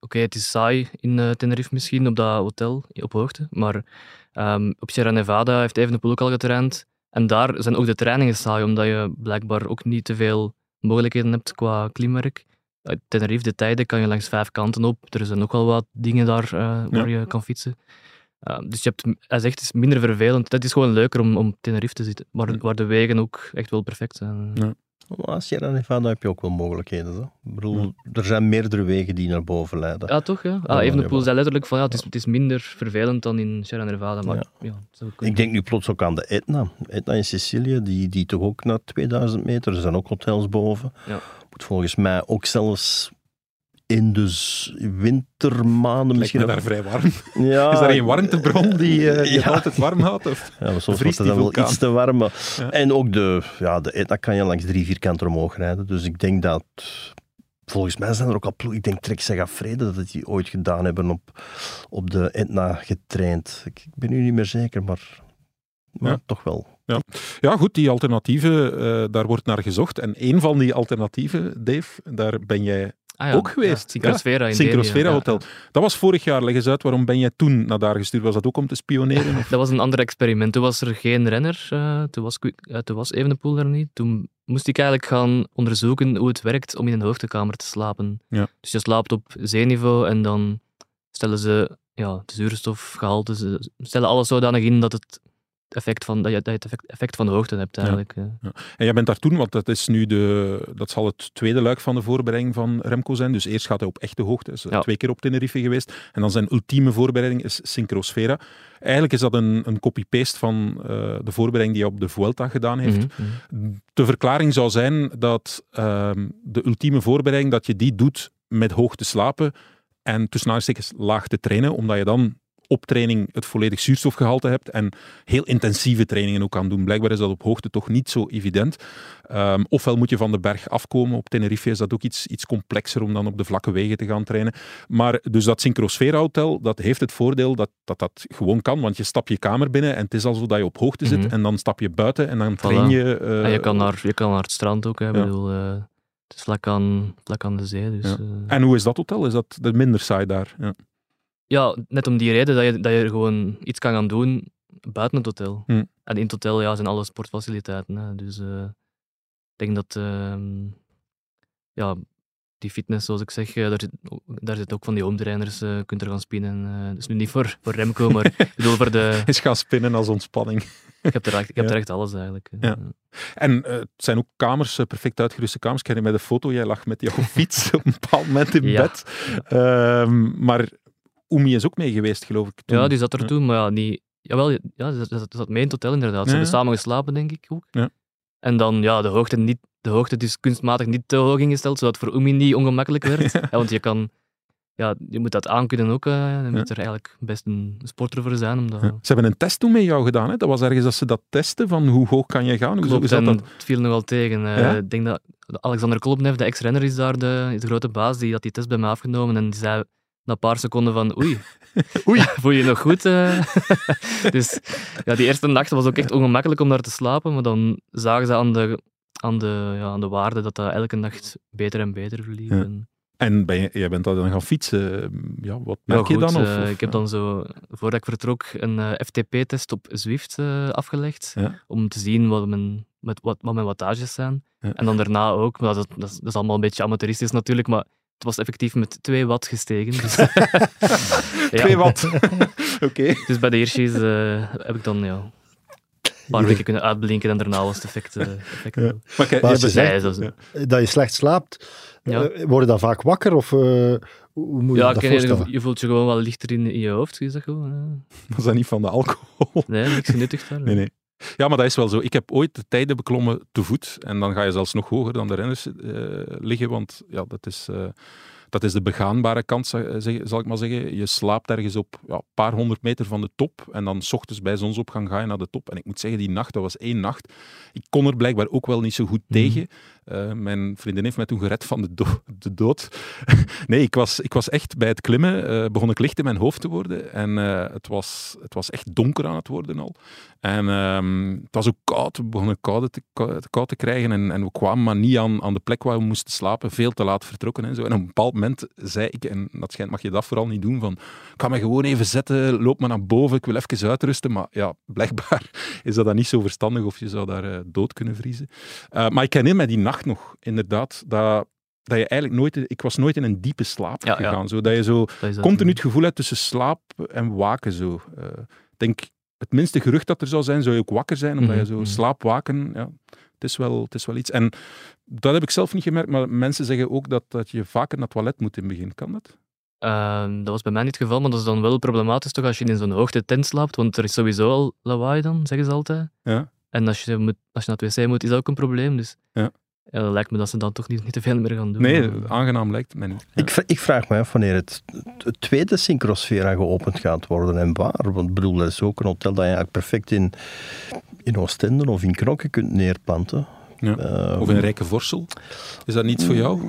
Oké, het is saai in Tenerife misschien, op dat hotel, op hoogte. Maar ehm, op Sierra Nevada heeft Evenepoel ook al getraind. En daar zijn ook de trainingen saai, omdat je blijkbaar ook niet te veel mogelijkheden hebt qua klimwerk. Tenerife, de tijden, kan je langs vijf kanten op. Er zijn ook wel wat dingen daar eh, waar je kan fietsen. Ja, dus je hebt, hij zegt, het is minder vervelend. Het is gewoon leuker om, om Tenerife te zitten, waar, waar de wegen ook echt wel perfect zijn. Ja. Maar Sierra Nevada heb je ook wel mogelijkheden. Zo. Ik bedoel, er zijn meerdere wegen die naar boven leiden. Ja, toch? Ja. Ja, Ah, Evenepoel ja, zei letterlijk van ja, het is, het is minder vervelend dan in Sierra Nevada. Maar Ja. Ik denk nu plots ook aan de Etna. Etna in Sicilië, die, die toch ook naar 2000 meter, er zijn ook hotels boven. Ja. Moet volgens mij ook zelfs in de wintermaanden Lijkt misschien... ook- daar vrij warm. Ja, Is daar een warmtebron die, eh, het Ja. altijd warm houdt? Of? Ja, soms wordt het dan wel iets te warm. maar- Ja. En ook de, ja, de Etna kan je langs drie vierkanten omhoog rijden. Dus ik denk dat... Volgens mij zijn er ook al ploegen. Ik denk Trek Segafredo dat die ooit gedaan hebben op, op de Etna getraind. Ik, ben nu niet meer zeker, maar, maar Ja. toch wel. Ja, goed, die alternatieven, eh, daar wordt naar gezocht. En een van die alternatieven, Dave, daar ben jij Ah, ja. ook geweest. Syncrosfera in Syncrosfera Hotel. Dat was vorig jaar. Leg eens uit, waarom ben jij toen naar daar gestuurd? Was dat ook om te spioneren? Of? Dat was een ander experiment. Toen was er geen renner, eh, toen, was, eh, toen was Evenepoel er niet. Toen moest ik eigenlijk gaan onderzoeken hoe het werkt om in een hoogtekamer te slapen. Ja. Dus je slaapt op zeeniveau en dan stellen ze ja, het zuurstofgehalte, ze stellen alles zodanig in dat het effect van, dat je, dat je het effect, effect van de hoogte hebt eigenlijk. eh. En jij bent daar toen, want dat, is nu de, dat zal het tweede luik van de voorbereiding van Remco zijn. Dus eerst gaat hij op echte hoogte. Is Ja. twee keer op Tenerife geweest. En dan zijn ultieme voorbereiding is Syncrosfera. Eigenlijk is dat een, een copy-paste van eh, de voorbereiding die hij op de Vuelta gedaan heeft. Mhm, mhm. De verklaring zou zijn dat ehm, de ultieme voorbereiding, dat je die doet met hoog te slapen en tussen aanstekens laag te trainen, omdat je dan op training het volledig zuurstofgehalte hebt en heel intensieve trainingen ook kan doen. Blijkbaar is dat op hoogte toch niet zo evident. Ehm, ofwel moet je van de berg afkomen. Op Tenerife is dat ook iets, iets complexer om dan op de vlakke wegen te gaan trainen. Maar dus dat Syncrosfera Hotel, dat heeft het voordeel dat, dat dat gewoon kan, want je stap je kamer binnen en het is al zo dat je op hoogte zit Mhm. en dan stap je buiten en dan train je... eh, en je kan, naar, je kan naar het strand ook. Hè. Ik bedoel, eh, het is vlak aan, vlak aan de zee. Dus, Ja. eh, En hoe is dat hotel? Is dat de minder saai daar? Ja. Ja, net om die reden dat je, dat je gewoon iets kan gaan doen buiten het hotel. Hm. En in het hotel ja, zijn alle sportfaciliteiten. Hè. Dus eh, ik denk dat ehm, ja, die fitness, zoals ik zeg, eh, daar, zit, daar zit ook van die home trainers, eh kunt er gaan spinnen. dus nu niet voor, voor Remco, maar ik bedoel voor de... Is gaan spinnen als ontspanning. Ik heb er echt, ik heb Ja. er echt alles eigenlijk. Ja. En het zijn ook kamers, perfect uitgeruste kamers. Ik herinner me de foto, jij lag met jouw fiets op een bepaald moment in Ja. bed. Ehm, maar Oemi is ook mee geweest, geloof ik. toen. Ja, die zat er toen, maar ja, niet... Jawel, ja, die zat, zat mee in het hotel inderdaad. Ze hebben samen geslapen, denk ik ook. Ja. En dan, ja, de hoogte, niet, de hoogte dus kunstmatig niet te hoog ingesteld, zodat het voor Oemi niet ongemakkelijk werd. ja, want je kan... Ja, je moet dat aankunnen ook. eh, je moet er eigenlijk best een sporter voor zijn. Omdat... Ja. Ze hebben een test toen met jou gedaan. Hè? Dat was ergens dat ze dat testen, van hoe hoog kan je gaan? Klopt, dat dan? het viel nogal tegen. Eh, Ja? Ik denk dat Alexander Kolobnev, de ex-renner, is daar de, is de grote baas. Die had die test bij mij afgenomen en die zei na een paar seconden van oei, Oei. voel je je nog goed? eh? dus ja, die eerste nacht was ook echt ongemakkelijk om daar te slapen, maar dan zagen ze aan de, aan de, ja, aan de waarde dat dat elke nacht beter en beter verliep. Ja. En- En ben je, jij bent dan gaan fietsen. Ja, wat Ja, merk je dan? Of, eh, of- ik heb dan zo, voordat ik vertrok, een eh, FTP-test op Zwift eh, afgelegd. Ja. Om te zien wat mijn, met, wat, wat mijn wattages zijn. Ja. En dan daarna ook, maar dat, dat, is- dat is allemaal een beetje amateuristisch natuurlijk, maar het was effectief met 2 watt gestegen. Dus, Ja. Twee watt. Oké. Dus bij de Hirschies eh, heb ik dan ja, een paar weken kunnen uitblinken en daarna was het effect. eh, effect Ja. Maar kijk, Maar je zegt dat je slecht slaapt, Ja. eh, word je dan vaak wakker? Of eh, hoe moet je ja, je dat ken je, voorstellen? je voelt je gewoon wel lichter in, in je hoofd, is dat goed? eh? was dat niet van de alcohol? Nee, niks genuttigd daar. Nee, nee. Ja, maar dat is wel zo. Ik heb ooit de tijden beklommen te voet. En dan ga je zelfs nog hoger dan de renners eh, liggen. Want ja, dat is, eh, dat is de begaanbare kant, zal ik maar zeggen. Je slaapt ergens op ja, een paar honderd meter van de top. En dan s ochtends bij zonsopgang ga je naar de top. En ik moet zeggen, die nacht, dat was één nacht. Ik kon er blijkbaar ook wel niet zo goed Mhm. tegen. Eh, mijn vriendin heeft mij toen gered van de, do- de dood. nee, ik was, ik was echt bij het klimmen. eh, begon ik licht in mijn hoofd te worden. En eh, het, was, het was echt donker aan het worden al. En ehm, het was ook koud. We begonnen koude te, kou- te koud te krijgen. En, en we kwamen maar niet aan, aan de plek waar we moesten slapen. Veel te laat vertrokken en zo. En op een bepaald moment zei ik, en dat schijnt mag je dat vooral niet doen, van ik ga me gewoon even zetten, loop maar naar boven, ik wil even uitrusten. Maar ja, blijkbaar is dat dan niet zo verstandig of je zou daar eh, dood kunnen vriezen. Eh, maar ik herinner me die nacht nog, inderdaad, dat dat je eigenlijk nooit... Ik was nooit in een diepe slaap Ja, ja. gegaan. Zo, dat je zo Dat continu het gevoel hebt tussen slaap en waken. Zo. Eh, Ik denk, het minste gerucht dat er zou zijn, zou je ook wakker zijn, omdat je Mhm, zo mhm. slaap-waken... Ja, het, is wel, het is wel iets. En dat heb ik zelf niet gemerkt, maar mensen zeggen ook dat, dat je vaker naar het toilet moet in het begin. Kan dat? Ehm, dat was bij mij niet het geval, maar dat is dan wel problematisch toch als je in zo'n hoogte tent slaapt, want er is sowieso al lawaai dan, zeggen ze altijd. Ja. En als je, moet, als je naar het wc moet, is dat ook een probleem. Dus Ja. ja, dat lijkt me dat ze dan toch niet, niet te veel meer gaan doen. Nee, Maar- aangenaam lijkt het mij niet. Ja. Ik, ik vraag me af wanneer het, het tweede Syncrosfera geopend gaat worden en waar. Want ik bedoel, dat is ook een hotel dat je eigenlijk perfect in, in Oostende of in Knokke kunt neerplanten. Ja. Eh, Of in Rijkenvorsel. Is dat niets voor jou?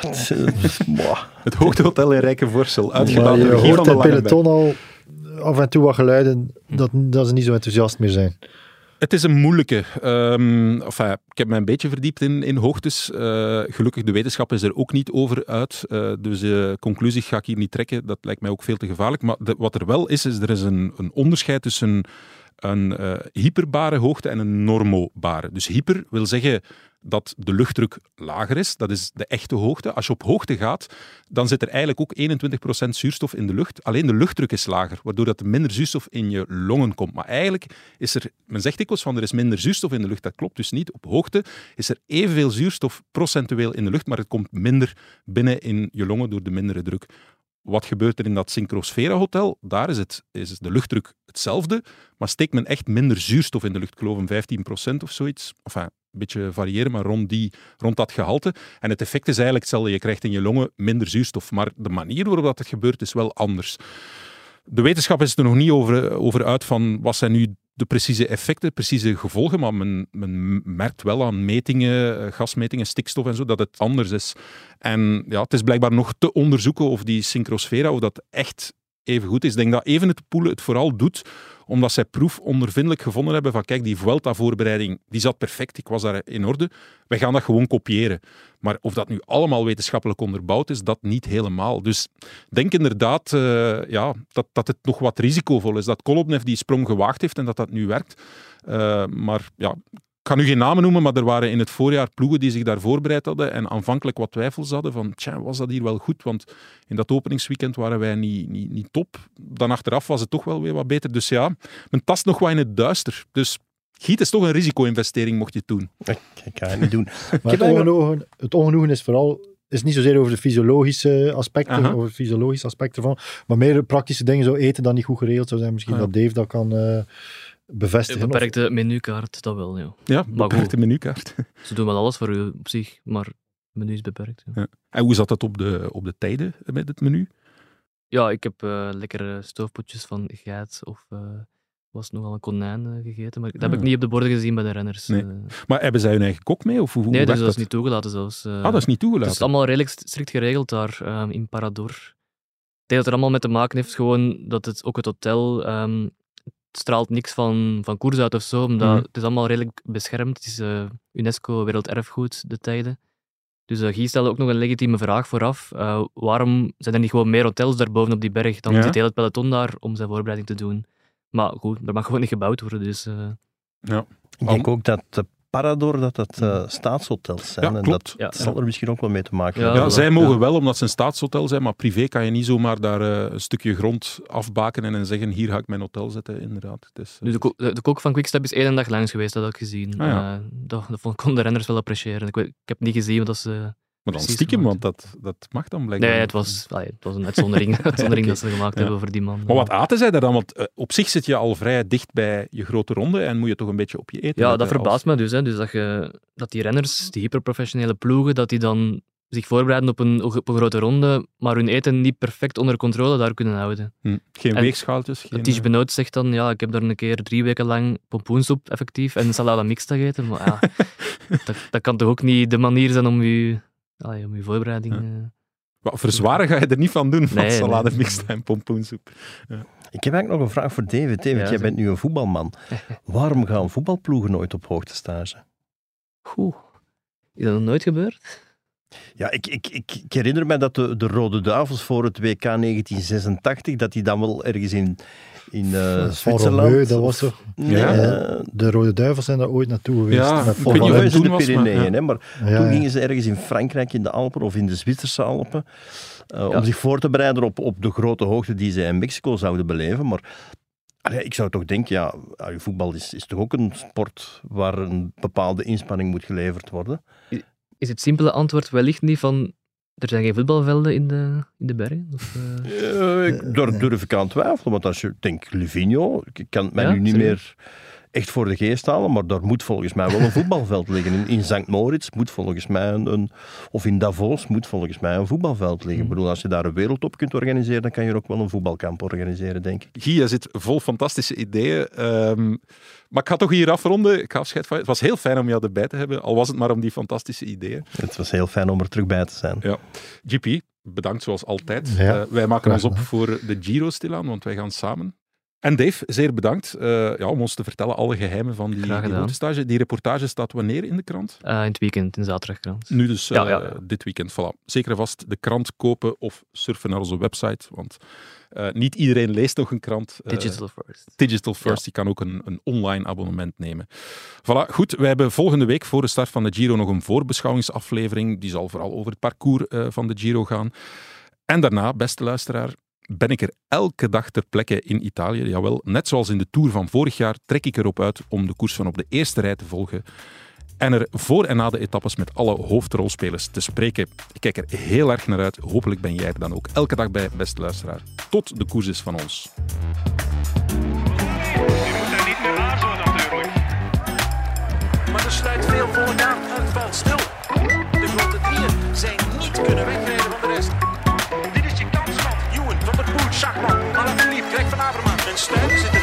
het is- boah. Het hoogtehotel in Rijkenvorsel. Uitgebouwd je door hoort van de peloton al af en toe wat geluiden dat, dat ze niet zo enthousiast meer zijn. Het is een moeilijke. Ehm, enfin, ik heb me een beetje verdiept in, in hoogtes. Eh, gelukkig, de wetenschap is er ook niet over uit. Eh, dus de conclusie ga ik hier niet trekken. Dat lijkt mij ook veel te gevaarlijk. Maar de- wat er wel is, is er is een, een onderscheid tussen een eh, hyperbare hoogte en een normobare. Dus hyper wil zeggen dat de luchtdruk lager is. Dat is de echte hoogte. Als je op hoogte gaat, dan zit er eigenlijk ook 21% zuurstof in de lucht. Alleen de luchtdruk is lager, waardoor dat er minder zuurstof in je longen komt. Maar eigenlijk is er, men zegt dikwijls van er is minder zuurstof in de lucht. Dat klopt dus niet. Op hoogte is er evenveel zuurstof procentueel in de lucht, maar het komt minder binnen in je longen door de mindere druk. Wat gebeurt er in dat Syncrosfera Hotel? Daar is, het, is de luchtdruk hetzelfde, maar steekt men echt minder zuurstof in de lucht. Geloof een 15% of zoiets. Enfin, een beetje variëren, maar rond, die, rond dat gehalte. En het effect is eigenlijk hetzelfde. Je krijgt in je longen minder zuurstof, maar de manier waarop dat het gebeurt is wel anders. De wetenschap is er nog niet over, over uit van wat zijn nu de precieze effecten, precieze gevolgen, maar men, men merkt wel aan metingen, eh, gasmetingen, stikstof en zo, dat het anders is. En ja, het is blijkbaar nog te onderzoeken of die syncrosfera, of dat echt even goed is. Ik denk dat even het poelen het vooral doet, omdat zij proefondervindelijk gevonden hebben van kijk, die Vuelta-voorbereiding, die zat perfect, ik was daar in orde. Wij gaan dat gewoon kopiëren. Maar of dat nu allemaal wetenschappelijk onderbouwd is, dat niet helemaal. Dus denk inderdaad eh, ja, dat, dat het nog wat risicovol is. Dat Kolobnev die sprong gewaagd heeft en dat dat nu werkt. Eh, maar ja, ik ga nu geen namen noemen, maar er waren in het voorjaar ploegen die zich daar voorbereid hadden en aanvankelijk wat twijfels hadden van, tja, was dat hier wel goed? Want in dat openingsweekend waren wij niet, niet, niet top. Dan achteraf was het toch wel weer wat beter. Dus ja, men tast nog wat in het duister. Dus giet is toch een risico-investering, mocht je het doen. Ik, ga het niet doen. Maar het ongenoegen, het ongenoegen is vooral is niet zozeer over de fysiologische aspecten, Aha. over het fysiologische aspect ervan, maar meer de praktische dingen, zo eten dat niet goed geregeld zou zijn. Misschien Ah, ja. dat Dave dat kan Een bevestigen. Of- beperkte menukaart, dat wel, ja. Ja, Maar beperkte menukaart. Ze doen wel alles voor u op zich, maar het menu is beperkt. Ja, Ja. En hoe zat dat op de, op de tijden met het menu? Ja, ik heb eh, lekkere stoofpotjes van geit of eh, was nogal een konijn eh, gegeten, maar dat heb Ah. ik niet op de borden gezien bij de renners. Nee. Maar hebben zij hun eigen kok mee? Of hoe, hoe nee, dus dat is niet toegelaten zelfs. eh. Ah, dat is niet Het toegelaten. is allemaal redelijk st- strikt geregeld daar ehm, in Parador. Ik denk dat het er allemaal mee te maken heeft, gewoon dat het ook het hotel ehm, het straalt niks van, van koers uit of zo, omdat Mhm. het is allemaal redelijk beschermd. Het is eh, UNESCO Werelderfgoed, de tijden. Dus uh, Guy stelde ook nog een legitieme vraag vooraf. Eh, waarom zijn er niet gewoon meer hotels daarboven op die berg? Dan Ja. zit heel het peloton daar om zijn voorbereiding te doen. Maar goed, er mag gewoon niet gebouwd worden, dus... eh, Ja. Ik denk ook dat de Parador dat dat eh, staatshotels zijn. Ja, en klopt. dat Ja. zal er misschien ook wel mee te maken Ja, hebben. Ja, zij mogen Ja. wel, omdat ze een staatshotel zijn, maar privé kan je niet zomaar daar eh, een stukje grond afbakenen en zeggen, hier ga ik mijn hotel zetten, inderdaad. Het is, eh, Nu, de, ko- de, de kok van Quickstep is één dag langs geweest, dat heb ik gezien. Ah, ja. Eh, dat, konden de renners wel appreciëren. Ik, ik heb niet gezien wat ze... maar dan stiekem, gemaakt. want dat, dat mag dan blijkbaar. Nee, niet. het was, allee, het was een uitzondering, uitzondering dat ze gemaakt Ja. hebben voor die man. Maar wat aten zij daar dan? Want eh, op zich zit je al vrij dicht bij je grote ronde en moet je toch een beetje op je eten Ja, dat verbaast als- me dus. Hè. dus dat, je, dat die renners, die hyperprofessionele ploegen, dat die dan zich voorbereiden op een, op een grote ronde, maar hun eten niet perfect onder controle daar kunnen houden. Hm. Geen En weegschaaltjes? Geen, Tige eh, Benoot zegt dan, ja, ik heb daar een keer drie weken lang pompoensoep effectief en salada mixta gegeten. Maar ja, dat, dat kan toch ook niet de manier zijn om je, allee, om je voorbereiding... Ja. eh, Wat verzwaren ga je er niet van doen, van Nee, nee. salade mixed en pompoensoep. Ik heb eigenlijk nog een vraag voor David. David, Ja, jij bent nu een voetbalman. Waarom gaan voetbalploegen nooit op hoogtestage? Goed. Is dat nog nooit gebeurd? Ja, ik, ik, ik, ik herinner me dat de, de Rode Duivels voor het WK 1986, dat die dan wel ergens in, in eh, Romeu, Zwitserland. dat was Ja. eh, De Rode Duivels zijn daar ooit naartoe geweest. Ja, met ik weet niet of in de maar- Pyreneeën, ja. maar Ja, toen ja. gingen ze ergens in Frankrijk in de Alpen of in de Zwitserse Alpen eh, Ja. om zich voor te bereiden op, op de grote hoogte die ze in Mexico zouden beleven. Maar allee, ik zou toch denken, ja, voetbal is, is toch ook een sport waar een bepaalde inspanning moet geleverd worden. Is het simpele antwoord wellicht niet van er zijn geen voetbalvelden in de, in de bergen? Of, eh, Eh, ik- daar durf ik aan twijfelen, want als je denkt Livigno, ik kan het mij Ja, nu niet serieus? meer echt voor de geest halen, maar daar moet volgens mij wel een voetbalveld liggen. In, in St. Moritz moet volgens mij een, een- of in Davos moet volgens mij een voetbalveld liggen. Ik bedoel, als je daar een wereldtop kunt organiseren, dan kan je er ook wel een voetbalkamp organiseren, denk ik. Guy, je zit vol fantastische ideeën. Ehm, maar ik ga toch hier afronden. Ik ga afscheid van je. Het was heel fijn om jou erbij te hebben, al was het maar om die fantastische ideeën. Het was heel fijn om er terug bij te zijn. Ja. GP, bedankt zoals altijd. Ja, Eh, wij maken ons op voor de Giro stilaan, want wij gaan samen. En Dave, zeer bedankt eh, ja, om ons te vertellen alle geheimen van die, die. Die reportage staat wanneer in de krant? eh, in het weekend, in zaterdagkrant. Nu dus eh, ja, ja. dit weekend. Voilà. Zeker en vast de krant kopen of surfen naar onze website, want niet iedereen leest nog een krant. Digital first. Digital First, die kan ook een, een online abonnement nemen. Voilà, goed. Wij hebben volgende week voor de start van de Giro nog een voorbeschouwingsaflevering. Die zal vooral over het parcours van de Giro gaan. En daarna, beste luisteraar, ben ik er elke dag ter plekke in Italië. Jawel, net zoals in de Tour van vorig jaar trek ik erop uit om de koers van op de eerste rij te volgen en er voor en na de etappes met alle hoofdrolspelers te spreken. Ik kijk er heel erg naar uit. Hopelijk ben jij er dan ook elke dag bij, beste luisteraar. Tot de koers is van ons. Je moet niet meer aarzelen natuurlijk. Maar er sluit veel voor aan het. en